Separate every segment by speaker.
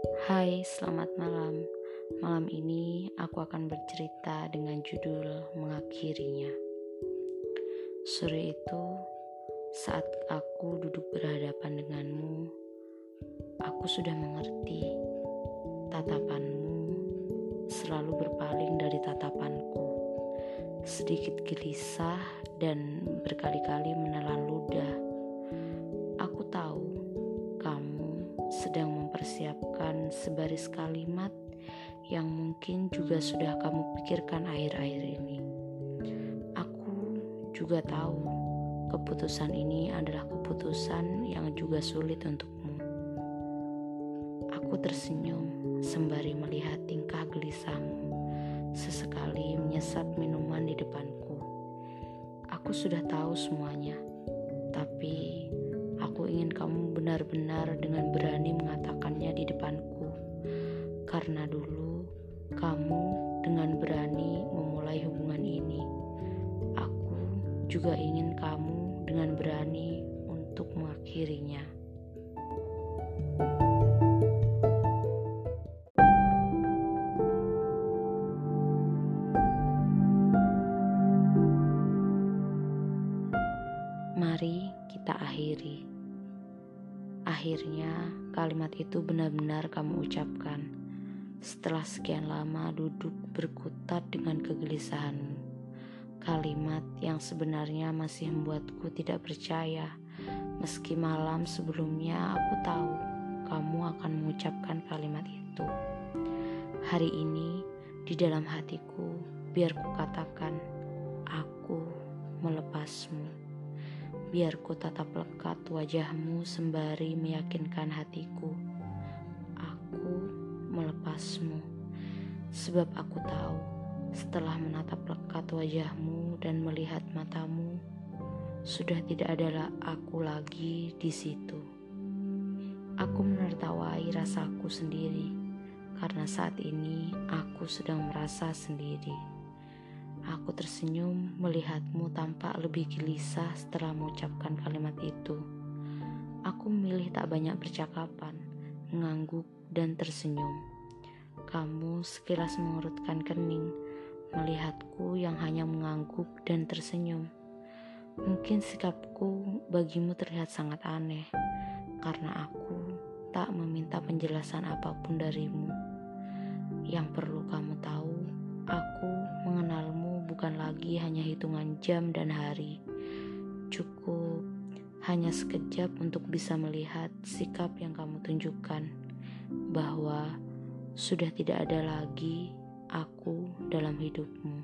Speaker 1: Hai, selamat malam. Malam ini aku akan bercerita dengan judul Mengakhirinya. Sore itu, saat aku duduk berhadapan denganmu, aku sudah mengerti tatapanmu selalu berpaling dari tatapanku. Sedikit gelisah dan berkali-kali menelan ludah. Aku tahu kamu sedang mempersiapkan sebaris kalimat yang mungkin juga sudah kamu pikirkan akhir-akhir ini. Aku juga tahu keputusan ini adalah keputusan yang juga sulit untukmu. Aku tersenyum sembari melihat tingkah gelisahmu, sesekali menyesap minuman di depanku. Aku sudah tahu semuanya, tapi Aku ingin kamu benar-benar dengan berani mengatakannya di depanku. Karena dulu kamu dengan berani memulai hubungan ini. Aku juga ingin kamu dengan berani untuk mengakhirinya. Mari kita akhiri. Akhirnya, kalimat itu benar-benar kamu ucapkan setelah sekian lama duduk berkutat dengan kegelisahanmu. Kalimat yang sebenarnya masih membuatku tidak percaya, meski malam sebelumnya aku tahu kamu akan mengucapkan kalimat itu. Hari ini, di dalam hatiku, biar ku katakan, aku melepasmu. Biar ku tatap lekat wajahmu sembari meyakinkan hatiku. Melepasmu. Sebab aku tahu setelah menatap lekat wajahmu dan melihat matamu, sudah tidak adalah aku lagi di situ. Aku menertawai rasaku sendiri karena saat ini aku sedang merasa sendiri. Aku tersenyum melihatmu tampak lebih gelisah setelah mengucapkan kalimat itu. Aku memilih tak banyak percakapan, mengangguk dan tersenyum. Kamu sekilas mengerutkan kening, melihatku yang hanya mengangguk dan tersenyum. Mungkin sikapku bagimu terlihat sangat aneh, karena aku tak meminta penjelasan apa pun darimu. Yang perlu kamu tahu, aku mengenalmu bukan lagi hanya hitungan jam dan hari. Cukup hanya sekejap untuk bisa melihat sikap yang kamu tunjukkan bahwa sudah tidak ada lagi aku dalam hidupmu.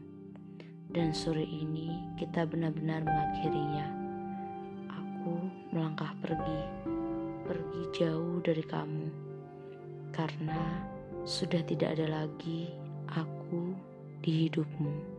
Speaker 1: Dan sore ini kita benar-benar mengakhirinya. Aku melangkah pergi, pergi jauh dari kamu. Karena sudah tidak ada lagi aku di hidupmu.